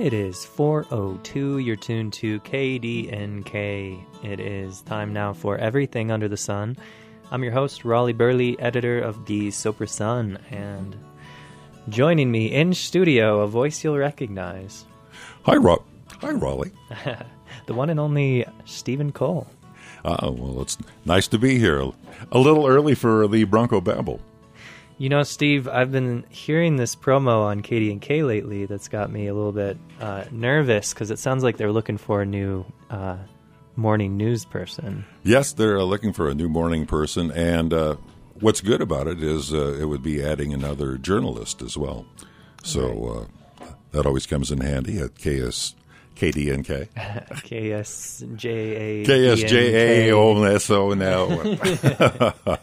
It is 402. You're tuned to KDNK. It is time now for Everything Under the Sun. I'm your host, Raleigh Burleigh, editor of the Sopris Sun, and joining me in studio, a voice you'll recognize. Hi, Rob. Hi, Raleigh. the one and only Stephen Cole. Uh, well, it's nice to be here. A little early for the Bronco Babble. You know, Steve, I've been hearing this promo on KDNK lately that's got me a little bit uh, nervous because it sounds like they're looking for a new uh, morning news person. Yes, they're uh, looking for a new morning person, and uh, what's good about it is uh, it would be adding another journalist as well. So uh, that always comes in handy at KS. KDNK. KSJA. KSJA. Oh, so now.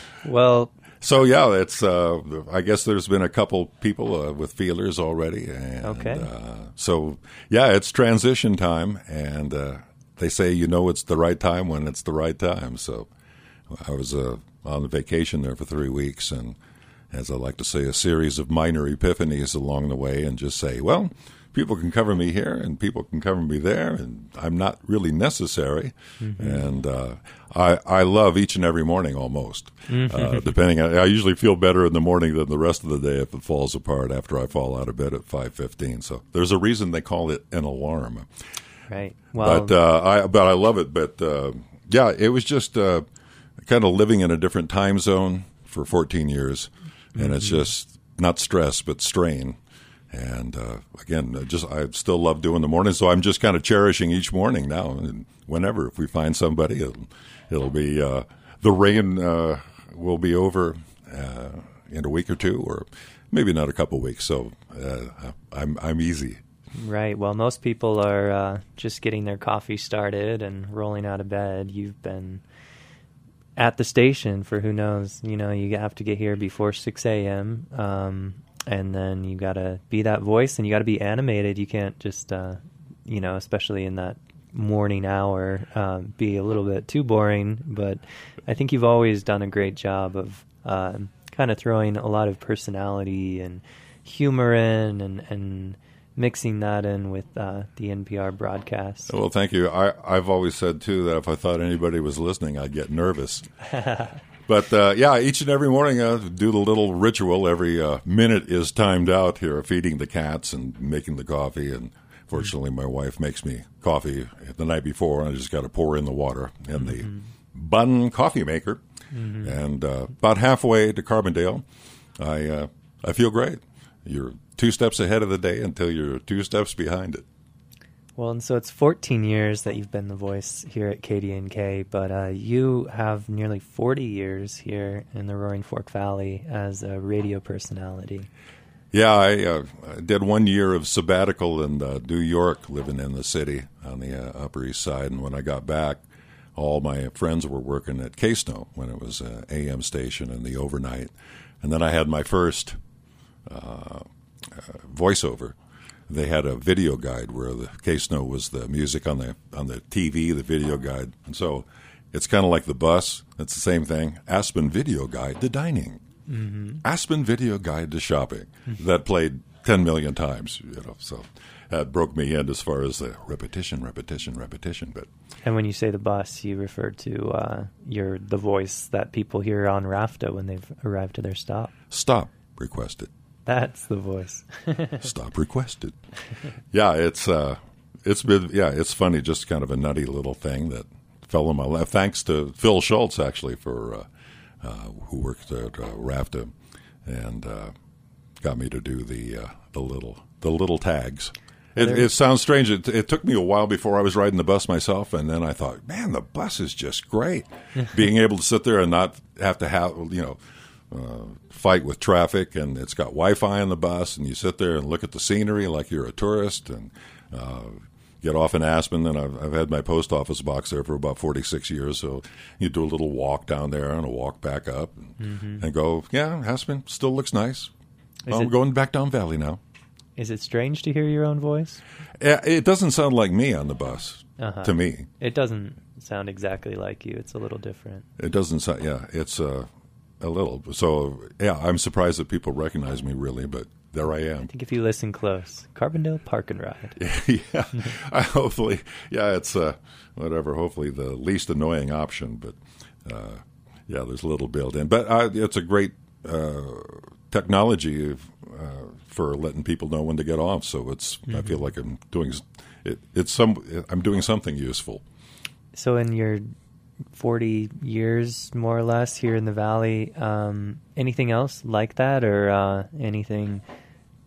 well, so yeah, it's. Uh, I guess there's been a couple people uh, with feelers already. And, Okay. Uh, so yeah, it's transition time, and uh, they say you know it's the right time when it's the right time. So I was uh, on vacation there for three weeks, and as I like to say, a series of minor epiphanies along the way, and just say, well. People can cover me here, and people can cover me there, and I'm not really necessary. And uh, I, I love each and every morning almost. Uh, depending, on, I usually feel better in the morning than the rest of the day if it falls apart after I fall out of bed at five fifteen. So there's a reason they call it an alarm. right. Well, But uh, I but I love it. But uh, yeah, it was just uh, kind of living in a different time zone for 14 years, and it's just not stress but strain. And uh, again, just I still love doing the morning, so I'm just kind of cherishing each morning now. And whenever if we find somebody, it'll, it'll be uh, the rain uh, will be over uh, in a week or two, or maybe not a couple weeks. So uh, I'm I'm easy. right. Well, most people are uh, just getting their coffee started and rolling out of bed. You've been at the station for who knows. You know, you have to get here before 6 a.m. Um, and then you got to be that voice and you got to be animated. You can't just, uh, you know, especially in that morning hour, um, be a little bit too boring. But I think you've always done a great job of um kind of throwing a lot of personality and humor in and, and mixing that in with uh, the NPR broadcast. Well, thank you. I, I've always said too that if I thought anybody was listening, I'd get nervous. but uh, yeah, each and every morning I do the little ritual. Every uh, minute is timed out here, feeding the cats and making the coffee. And fortunately, my wife makes me coffee the night before, and I just got to pour in the water in the Bunn coffee maker. And uh, about halfway to Carbondale, I uh, I feel great. You're two steps ahead of the day until you're two steps behind it. Well, and so it's 14 years that you've been the voice here at KDNK, but uh, you have nearly 40 years here in the Roaring Fork Valley as a radio personality. Yeah, I uh, did one year of sabbatical in uh, New York, living in the city on the uh, Upper East Side. And when I got back, all my friends were working at K-Snow when it was an AM station in the overnight. And then I had my first uh, uh, voiceover. They had a video guide where the K-Snow was the music on the on the TV, the video guide. And so it's kind of like the bus. It's the same thing. Aspen Video Guide to Dining. Aspen Video Guide to Shopping that played 10 million times, you know. So that broke me in as far as the repetition, repetition, repetition. But And when you say the bus, you refer to uh, your the voice that people hear on RFTA when they've arrived to their stop. stop requested. That's the voice. Stop requested. Yeah, it's uh, it's been yeah, it's funny. Just kind of a nutty little thing that fell in my lap. Thanks to Phil Schultz actually for uh, uh, who worked at uh, RFTA and uh, got me to do the uh, the little the little tags. It, it sounds strange. It, it took me a while before I was riding the bus myself, and then I thought, man, the bus is just great. Being able to sit there and not have to have you know uh, fight with traffic, and it's got Wi-Fi on the bus, and you sit there and look at the scenery like you're a tourist, and uh, get off in Aspen. And I've, I've had my post office box there for about 46 years, so you do a little walk down there and a walk back up, and, and go, yeah, Aspen still looks nice. Well, I'm it- going back down Valley now. Is it strange to hear your own voice? It doesn't sound like me on the bus Uh-huh. to me. It doesn't sound exactly like you. It's a little different. It doesn't sound. Yeah, it's uh, a little. So yeah, I'm surprised that people recognize me really, but there I am. I think if you listen close, Carbondale Park and Ride. yeah, I hopefully, yeah, it's uh, whatever. Hopefully, the least annoying option, but uh, yeah, there's a little built in. But uh, it's a great uh, technology uh, for letting people know when to get off. So it's, I feel like I'm doing it. It's some, I'm doing something useful. So, in your 40 years, more or less, here in the Valley, um, anything else like that, or uh, anything,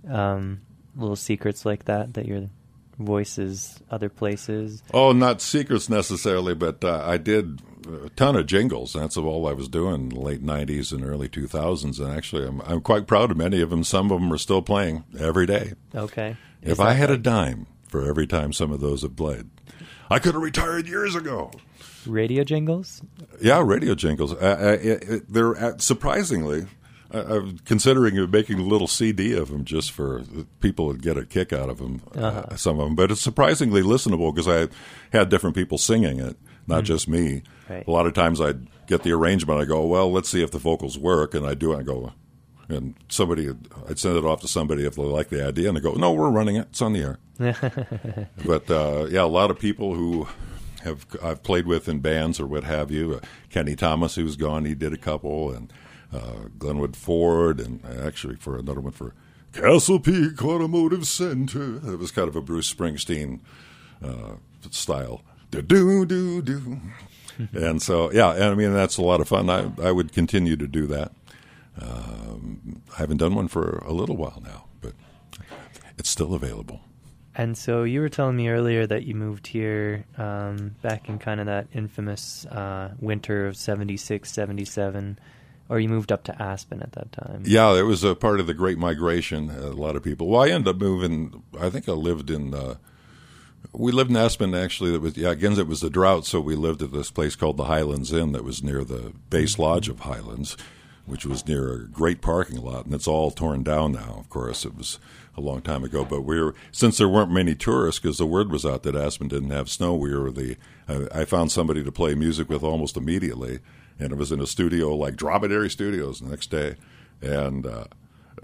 um, little secrets like that, that your voices other places? Oh, not secrets necessarily, but uh, I did a ton of jingles. That's all I was doing in the late '90s and early 2000s, and actually, I'm I'm quite proud of many of them. Some of them are still playing every day. Okay. If I had a dime for every time some of those have played, I could have retired years ago. Radio jingles, Yeah, radio jingles. Uh, uh, it, it, they're uh, surprisingly. I'm considering making a little CD of them just for people to get a kick out of them. uh some of them, but it's surprisingly listenable because I had different people singing it, not just me. Right. A lot of times I'd get the arrangement. I go, well, let's see if the vocals work, and I do. it. I go, and somebody, I'd send it off to somebody if they like the idea, and they go, no, we're running it. It's on the air. but uh, yeah, a lot of people who have I've played with in bands or what have you. Uh, Kenny Thomas, who's gone, he did a couple, and uh, Glenwood Ford, and actually for another one for Castle Peak Automotive Center. It was kind of a Bruce Springsteen uh, style. Do do do do. And so, yeah, and I mean that's a lot of fun. I I would continue to do that. Um, I haven't done one for a little while now, but it's still available. And so you were telling me earlier that you moved here um, back in kind of that infamous uh, winter of 76, 77, or you moved up to Aspen at that time. Yeah, it was a part of the Great Migration. A lot of people. Well, I ended up moving. I think I lived in. Uh, we lived in Aspen actually. That was yeah. Again, it was the drought, so we lived at this place called the Highlands Inn that was near the base lodge of Highlands, which was near a great parking lot, and it's all torn down now. Of course, it was a long time ago, but we were since there weren't many tourists because the word was out that Aspen didn't have snow. We were the. I, I found somebody to play music with almost immediately, and it was in a studio like Dromedary Studios the next day, and. Uh,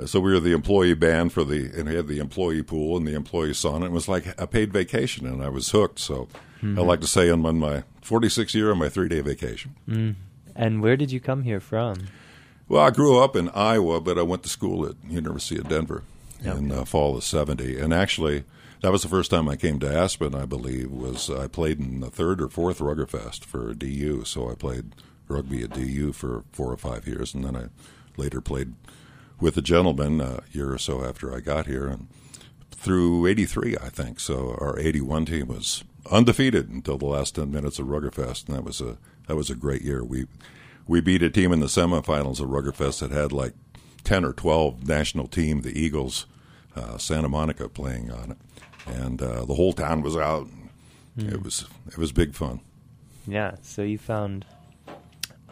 so we were the employee band for the, and we had the employee pool and the employee sauna. It was like a paid vacation, and I was hooked. So I like to say I'm on my 46th year on my three day vacation. And where did you come here from? Well, I grew up in Iowa, but I went to school at University of Denver in Okay. uh, fall of '70, and actually. That was the first time I came to Aspen, I believe. Was I played in the third or fourth Ruggerfest for DU? So I played rugby at DU for four or five years, and then I later played with a gentleman a year or so after I got here, and through '83, I think. So our '81 team was undefeated until the last ten minutes of Ruggerfest, and that was a that was a great year. We we beat a team in the semifinals of Ruggerfest that had like ten or twelve national team, the Eagles, uh, Santa Monica, playing on it, and uh, the whole town was out. It was it was big fun. Yeah, so you found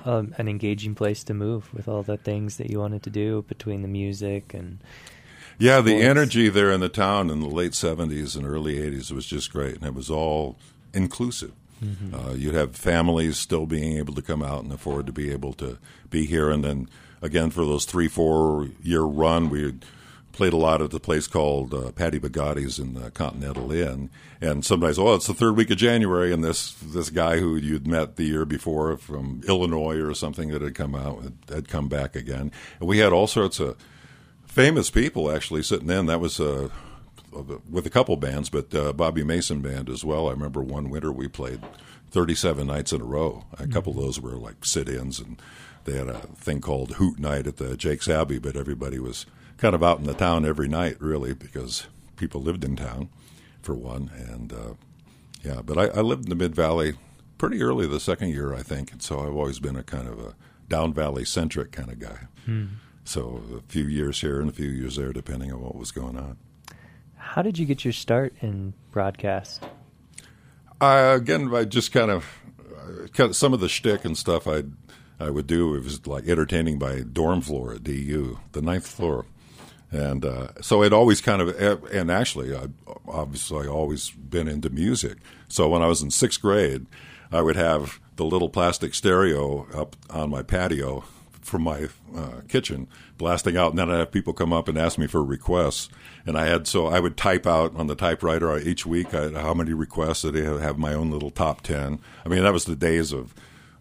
um, an engaging place to move with all the things that you wanted to do between the music and Yeah, the sports. energy there in the town in the late '70s and early '80s was just great, and it was all inclusive. Uh, you'd have families still being able to come out and afford to be able to be here, and then again for those three, four year run, we played a lot at the place called uh, Patty Bugatti's in the Continental Inn, and sometimes, oh, it's the third week of January, and this this guy who you'd met the year before from Illinois or something that had come out had, come back again, and we had all sorts of famous people actually sitting in. That was uh, with a couple bands, but uh, Bobby Mason band as well. I remember one winter we played 37 nights in a row. A couple of those were like sit-ins, and they had a thing called Hoot Night at the Jake's Abbey. But everybody was kind of out in the town every night, really, because people lived in town, for one. And uh, yeah, but I, I lived in the Mid Valley pretty early the second year, I think, and so I've always been a kind of a down valley centric kind of guy. So a few years here and a few years there, depending on what was going on. How did you get your start in broadcast? Uh, again, I just kind of, kind of some of the shtick and stuff I I would do. It was like entertaining by dorm floor at DU, the ninth floor, and uh, so it always kind of. And actually, I obviously always been into music. So when I was in sixth grade, I would have the little plastic stereo up on my patio from my uh, kitchen blasting out, and then I'd have people come up and ask me for requests. And I had so I would type out on the typewriter each week I, how many requests that I have my own little top ten. I mean, that was the days of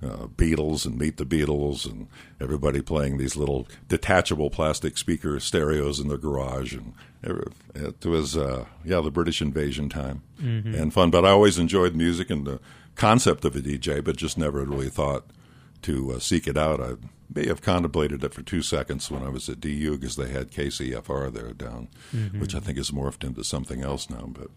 uh, Beatles and Meet the Beatles and everybody playing these little detachable plastic speaker stereos in the garage and it was uh, yeah the British invasion time mm-hmm. and fun. But I always enjoyed music and the concept of a DJ, but just never really thought to uh, seek it out. I may have contemplated it for two seconds when I was at DU because they had KCFR there down, mm-hmm. which I think has morphed into something else now. But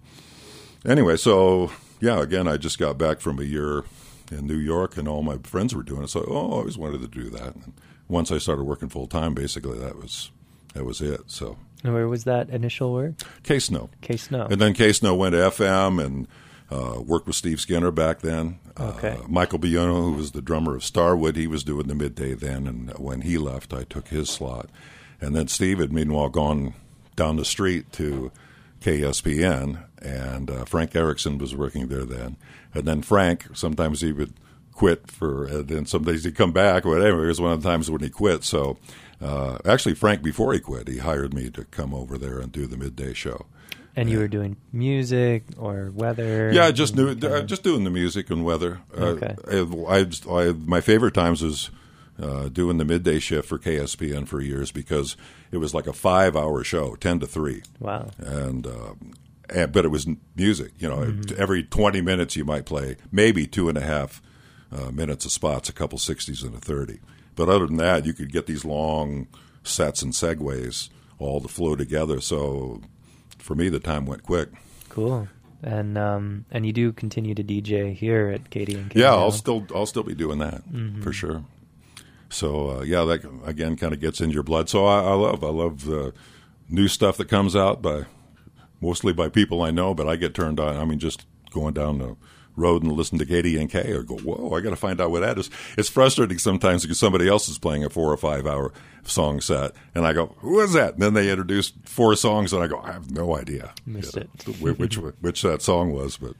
anyway, so yeah, again, I just got back from a year in New York, and all my friends were doing it. So oh, I always wanted to do that. And once I started working full time, basically that was that was it. So. And where was that initial work? K Snow. K Snow. And then K Snow went to FM and uh, worked with Steve Skinner back then. Okay. Uh, Michael Buono, who was the drummer of Starwood, he was doing the midday then, and when he left, I took his slot. And then Steve had meanwhile gone down the street to KSPN, and uh, Frank Erickson was working there then. And then Frank, sometimes he would quit for, and then some days he'd come back. Whatever. It was one of the times when he quit. So, uh, actually, Frank, before he quit, he hired me to come over there and do the midday show. And you were doing music or weather? Yeah, just knew, uh, just doing the music and weather. Uh, okay. Uh, I, I, I, my favorite times was uh, doing the midday shift for KSPN for years because it was like a five-hour show, ten to three. Wow. And, uh, and but it was music. You know, mm-hmm. every twenty minutes you might play maybe two and a half uh, minutes of spots, a couple sixties and a thirty. But other than that, you could get these long sets and segues all to flow together. So for me, the time went quick. Cool. And um, and you do continue to DJ here at KDNK. and Yeah, I'll still I'll still be doing that mm-hmm. for sure. So uh, yeah, that again kind of gets in your blood. So I, I love I love the new stuff that comes out by mostly by people I know, but I get turned on. I mean, just going down the road and listen to KDNK or go, whoa, I got to find out what that is. It's frustrating sometimes because somebody else is playing a four or five hour song set, and I go, who is that? And then they introduce four songs, and I go, I have no idea Missed you know, it. which which that song was, but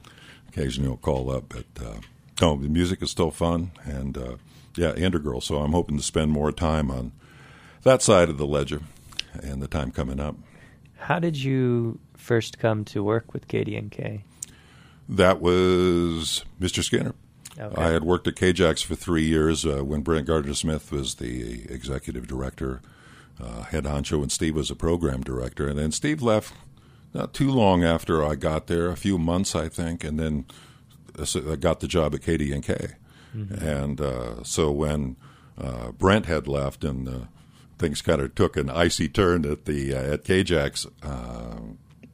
occasionally I'll call up. But uh, no, the music is still fun, and uh, yeah, Integral. So I'm hoping to spend more time on that side of the ledger, and the time coming up. How did you first come to work with KDNK? That was Mr. Skinner. Okay. I had worked at KAJX for three years uh, when Brent Gardner Smith was the executive director, uh, head honcho, and Steve was a program director. And then Steve left not too long after I got there, a few months, I think, and then I got the job at KDNK. Mm-hmm. And uh, so when uh, Brent had left and uh, things kind of took an icy turn at the uh, at KAJX,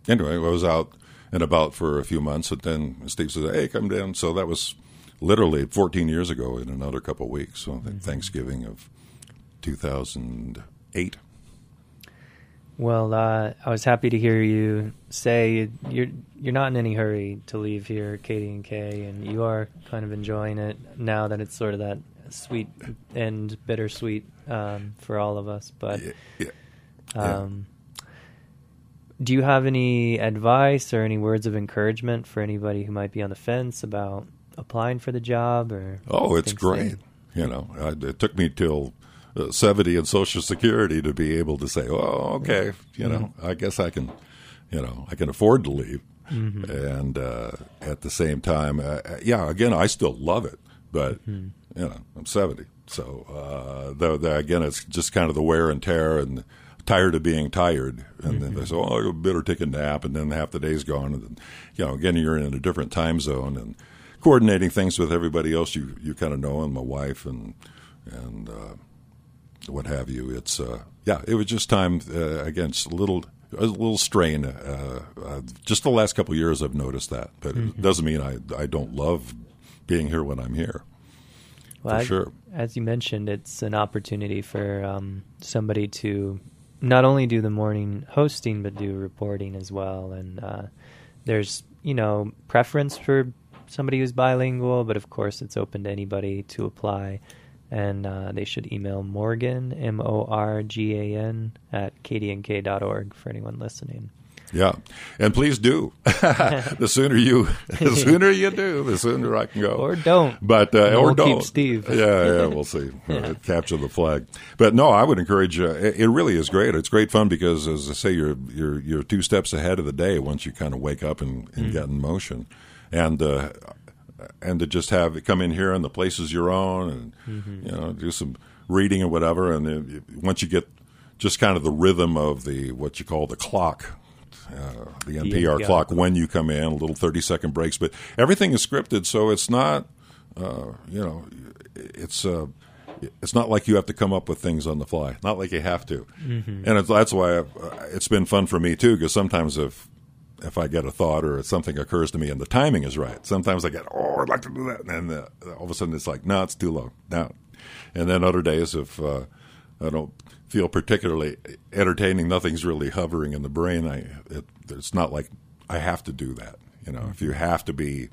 anyway, I was out and about for a few months. And then Steve says, "Hey, come down." So that was literally 14 years ago in another couple of weeks. So mm-hmm. Thanksgiving of 2008. Well, uh, I was happy to hear you say you're you're not in any hurry to leave here, KDNK, and you are kind of enjoying it now that it's sort of that sweet and bittersweet um, for all of us. But yeah, yeah, um, do you have any advice or any words of encouragement for anybody who might be on the fence about applying for the job? Or oh, it's great. You know, it took me till uh, 70 and Social Security to be able to say, "Oh, okay, you know, mm-hmm. I guess I can, you know, I can afford to leave." Mm-hmm. And uh, at the same time, uh, yeah, again, I still love it, but mm-hmm. you know, I'm 70, so uh, again, it's just kind of the wear and tear and tired of being tired, and mm-hmm. then they say, "Oh, I better take a nap," and then half the day's gone, and then, you know, again, you're in a different time zone and coordinating things with everybody else you you kind of know, and my wife and and uh, what have you. It's uh, yeah, it was just time uh, again, a little a little strain. Uh, uh, just the last couple of years, I've noticed that, but mm-hmm. it doesn't mean I I don't love being here when I'm here. Well, for sure. As you mentioned, it's an opportunity for um, somebody to not only do the morning hosting but do reporting as well. And uh, there's you know preference for somebody who's bilingual, but of course it's open to anybody to apply. And uh, they should email Morgan M O R G A N at kdnk.org for anyone listening. Yeah, and please do. the sooner you, the sooner you do, the sooner I can go. Or don't. But uh, or we'll don't. keep Steve. yeah, yeah, we'll see. Uh, capture the flag. But no, I would encourage. Uh, it, it really is great. It's great fun because, as I say, you're you're you're two steps ahead of the day once you kind of wake up and, and get in motion, and. Uh, and to just have it come in here and the place is your own and you know do some reading and whatever and then you- once you get just kind of the rhythm of the what you call the clock uh, the NPR clock when you come in, a little 30 second breaks, but everything is scripted, so it's not, uh, you know, it's uh, it's not like you have to come up with things on the fly. Not like you have to, and it's, that's why uh, it's been fun for me too. Because sometimes if if I get a thought or something occurs to me and the timing is right, sometimes I get, oh, I'd like to do that, and then uh, all of a sudden it's like, no, it's too low, now. And then other days, if uh, I don't feel particularly entertaining, nothing's really hovering in the brain. I it, it's not like I have to do that. You know, if you have to be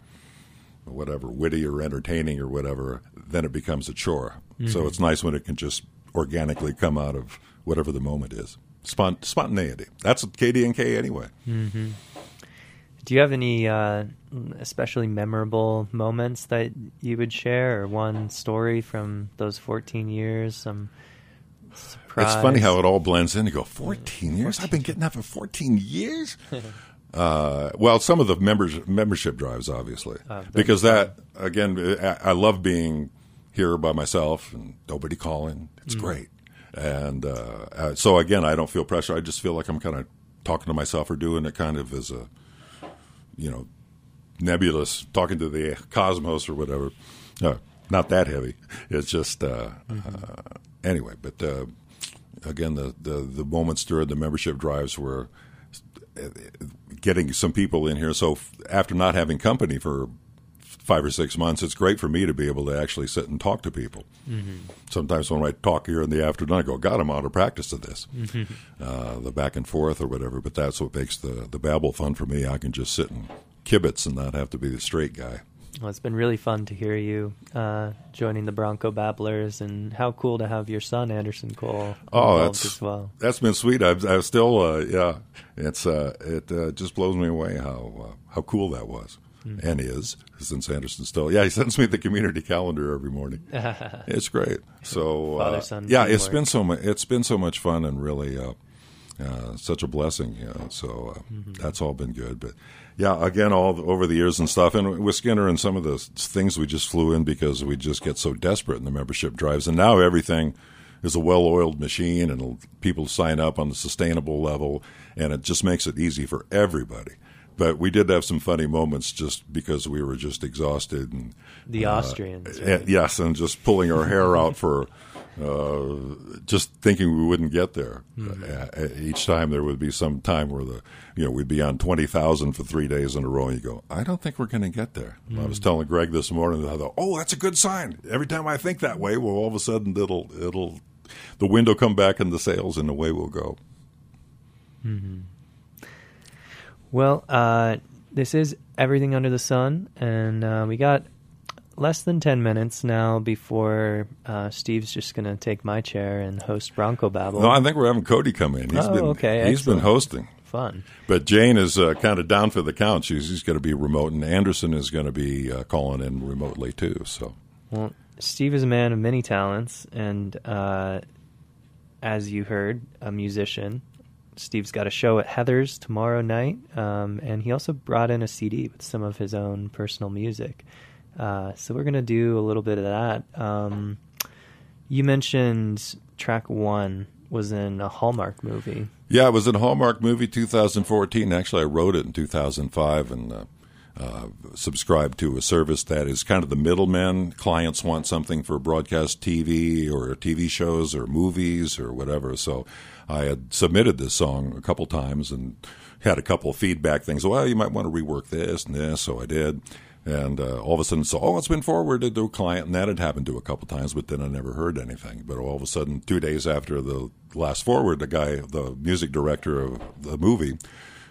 whatever witty or entertaining or whatever, then it becomes a chore. So it's nice when it can just organically come out of whatever the moment is. Spont- spontaneity. That's KDNK anyway. Do you have any uh, especially memorable moments that you would share, or one story from those 14 years? Some surprise. It's funny how it all blends in. You go, 14 years? I've been getting that for 14 years? uh, well, some of the members, membership drives, obviously. Uh, because that, again, I, I love being here by myself and nobody calling. It's great. And uh, uh, so, again, I don't feel pressure. I just feel like I'm kind of talking to myself or doing it kind of as a, you know, nebulous, talking to the cosmos or whatever. Uh, not that heavy. It's just, uh, uh, anyway, but uh, again, the, the, the moments during the membership drives were uh, getting some people in here. So after not having company for five or six months, it's great for me to be able to actually sit and talk to people. Sometimes when I talk here in the afternoon, I go, God, I'm out of practice of this, uh, the back and forth or whatever. But that's what makes the, the babble fun for me. I can just sit and kibitz and not have to be the straight guy. Well, it's been really fun to hear you uh, joining the Bronco Babblers, and how cool to have your son Anderson Cole Oh, that's as well. that's been sweet. I've, I've still, uh, yeah, it's uh, it uh, just blows me away how uh, how cool that was and is since Anderson still, yeah, he sends me the community calendar every morning. it's great. So uh, yeah, it's been so much. It's been so much fun and really uh, uh, such a blessing. You know, so uh, that's all been good. But yeah, again, all over the years and stuff, and with Skinner and some of the things we just flew in because we just get so desperate in the membership drives, and now everything is a well-oiled machine, and people sign up on the sustainable level, and it just makes it easy for everybody. But we did have some funny moments just because we were just exhausted and The uh, Austrians, uh, yes, and just pulling our hair out for uh, just thinking we wouldn't get there. Uh, uh, each time there would be some time where the you know we'd be on twenty thousand for three days in a row, and you go, I don't think we're going to get there. I was telling Greg this morning, I thought, oh, that's a good sign. Every time I think that way, well, all of a sudden it'll it'll the wind will come back in the sails, and away we'll go. Well, uh, this is everything under the sun, and uh, we got less than ten minutes now before uh, Steve's just going to take my chair and host Bronco Babble. No, I think we're having Cody come in. He's Oh, been okay, he's been hosting. Fun. But Jane is uh, kind of down for the count. She's, he's going to be remote, and Anderson is going to be uh, calling in remotely too. So Well, Steve is a man of many talents, and uh, as you heard, a musician. Steve's got a show at Heather's tomorrow night, um, and he also brought in a CD with some of his own personal music. Uh, so we're going to do a little bit of that. Um, you mentioned track one was in a Hallmark movie. yeah, it was in Hallmark movie 2014. Actually, I wrote it in 2005 and uh, uh, subscribed to a service that is kind of the middleman. Clients want something for broadcast TV or TV shows or movies or whatever. So I had submitted this song a couple times and had a couple feedback things. Well, you might want to rework this and this. So I did. And uh, all of a sudden, so oh, it's been forwarded to a client, and that had happened to a couple times, but then I never heard anything. But all of a sudden, two days after the last forward, the guy, the music director of the movie,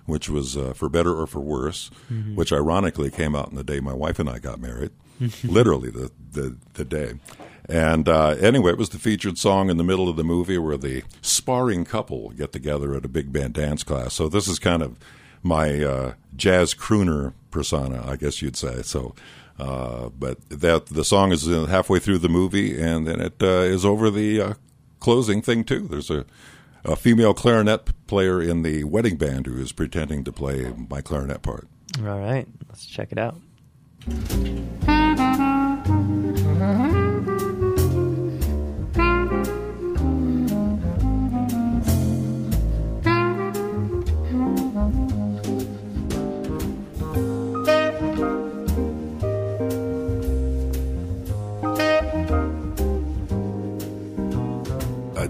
which was uh, for better or for worse, which ironically came out on the day my wife and I got married, literally the, the the day. And uh, anyway, it was the featured song in the middle of the movie where the sparring couple get together at a big band dance class. So this is kind of my uh, jazz crooner persona, I guess you'd say. So, uh, but that the song is halfway through the movie, and then it uh, is over the uh, closing thing too. There's a a female clarinet player in the wedding band who is pretending to play my clarinet part. All right, let's check it out.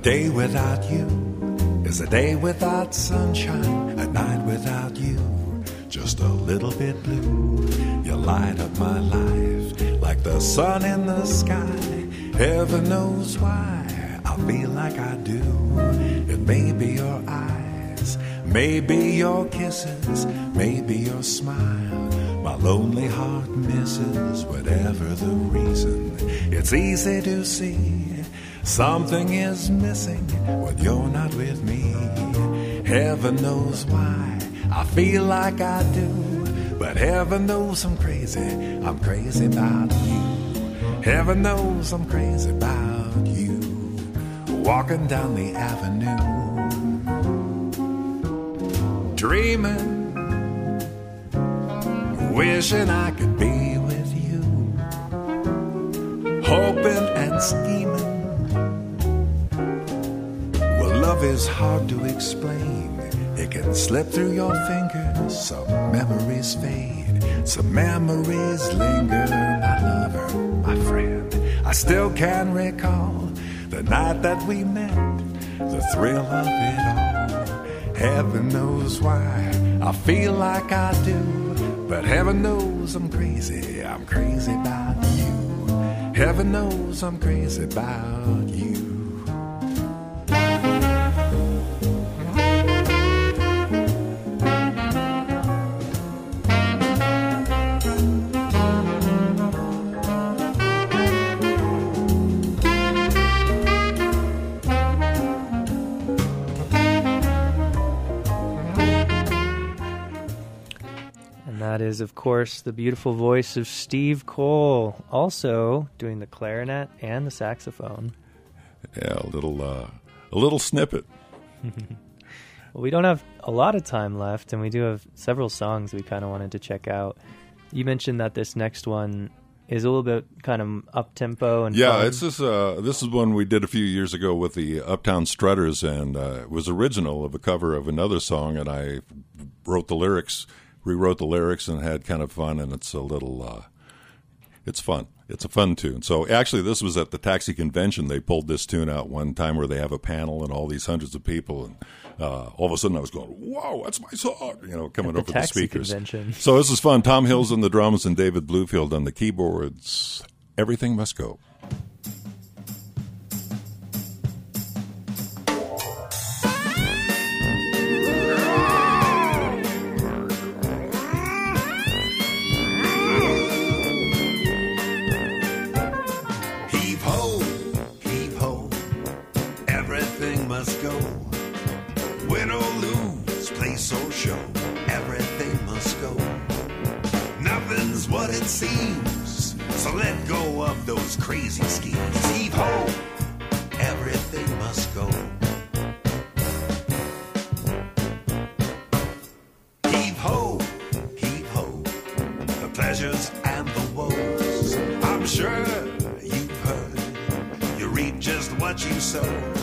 Day without you is a day without sunshine, a night without you, just a little bit blue. You light up my life like the sun in the sky. Heaven knows why I feel like I do. It may be your eyes, maybe your kisses, maybe your smile. My lonely heart misses whatever the reason. It's easy to see something is missing when you're not with me. Heaven knows why I feel like I do, but heaven knows I'm crazy. I'm crazy about you. Heaven knows I'm crazy about you. Walking down the avenue, dreaming wishing I could be with you, hoping and scheming. Love is hard to explain. It can slip through your fingers. Some memories fade, some memories linger. My lover, my friend, I still can recall the night that we met, the thrill of it all. Heaven knows why I feel like I do. But heaven knows I'm crazy, I'm crazy about you. Heaven knows I'm crazy about you. Is, of course, the beautiful voice of Steve Cole, also doing the clarinet and the saxophone. Yeah, a little uh, a little snippet. Well, we don't have a lot of time left, and we do have several songs we kind of wanted to check out. You mentioned that this next one is a little bit kind of up tempo and Yeah, fun. it's this. Uh, this is one we did a few years ago with the Uptown Strutters, and uh, it was original of a cover of another song, and I wrote the lyrics, rewrote the lyrics, and had kind of fun. And it's a little, uh, it's fun. It's a fun tune. So actually, this was at the Taxi Convention. They pulled this tune out one time where they have a panel and all these hundreds of people, and uh, all of a sudden I was going, "Whoa, that's my song!" You know, coming the over the speakers. Convention. So this is fun. Tom Hills on the drums and David Bluefield on the keyboards. Everything must go. What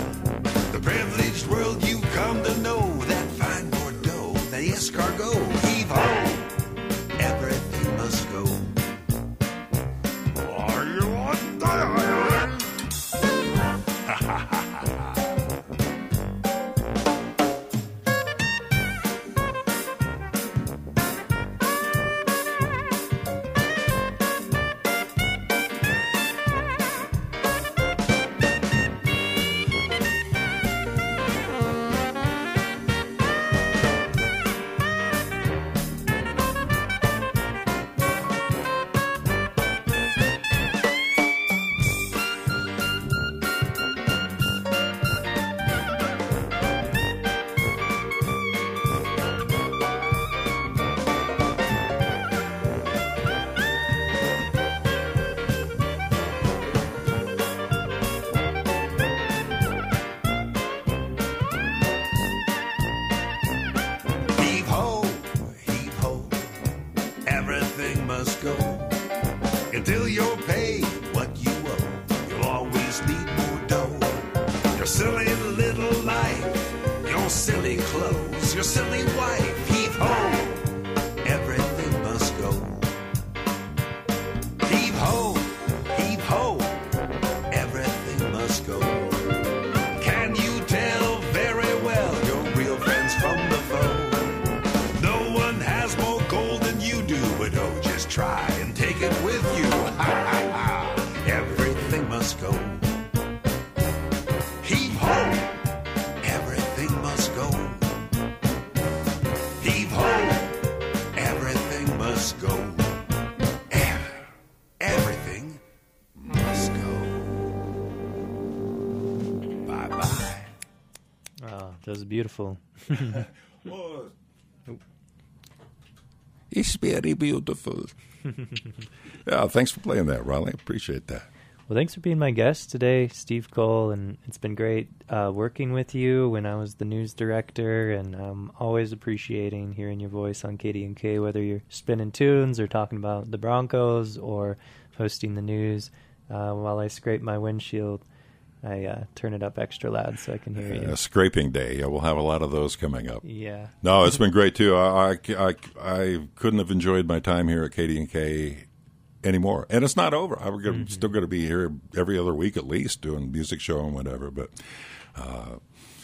beautiful. It's very beautiful. yeah, thanks for playing that, Riley. Appreciate that. Well, thanks for being my guest today, Steve Cole, and it's been great uh, working with you when I was the news director, and I'm always appreciating hearing your voice on KDNK, whether you're spinning tunes or talking about the Broncos or hosting the news. Uh, while I scrape my windshield, I uh, turn it up extra loud so I can hear you. Uh, scraping day. Yeah, we'll have a lot of those coming up. Yeah. No, it's been great too. I, I, I, I couldn't have enjoyed my time here at KDNK anymore. And it's not over. I'm gonna, still going to be here every other week at least doing music show and whatever. But uh,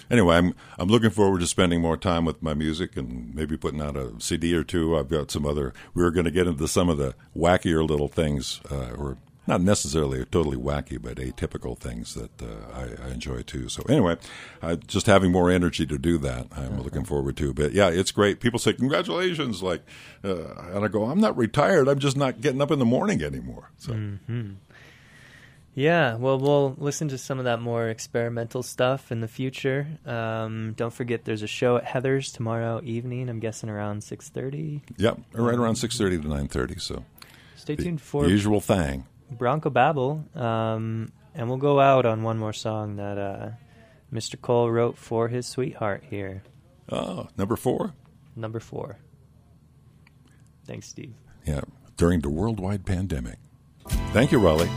anyway, I'm I'm looking forward to spending more time with my music and maybe putting out a CD or two. I've got some other. We are going to get into some of the wackier little things, uh, or not necessarily totally wacky, but atypical things that uh, I, I enjoy too. So anyway, uh, just having more energy to do that, I'm looking forward to. But yeah, it's great. People say congratulations, like, uh, and I go, I'm not retired. I'm just not getting up in the morning anymore. So Yeah, well, we'll listen to some of that more experimental stuff in the future. Um, don't forget, there's a show at Heather's tomorrow evening. I'm guessing around six thirty. Yep, right around six thirty to nine thirty. So Stay tuned for usual thing. Bronco Babble, um, and we'll go out on one more song that uh, Mr. Cole wrote for his sweetheart here, Oh, number four. number four. Thanks, Steve. Yeah, during the worldwide pandemic. Thank you, Raleigh.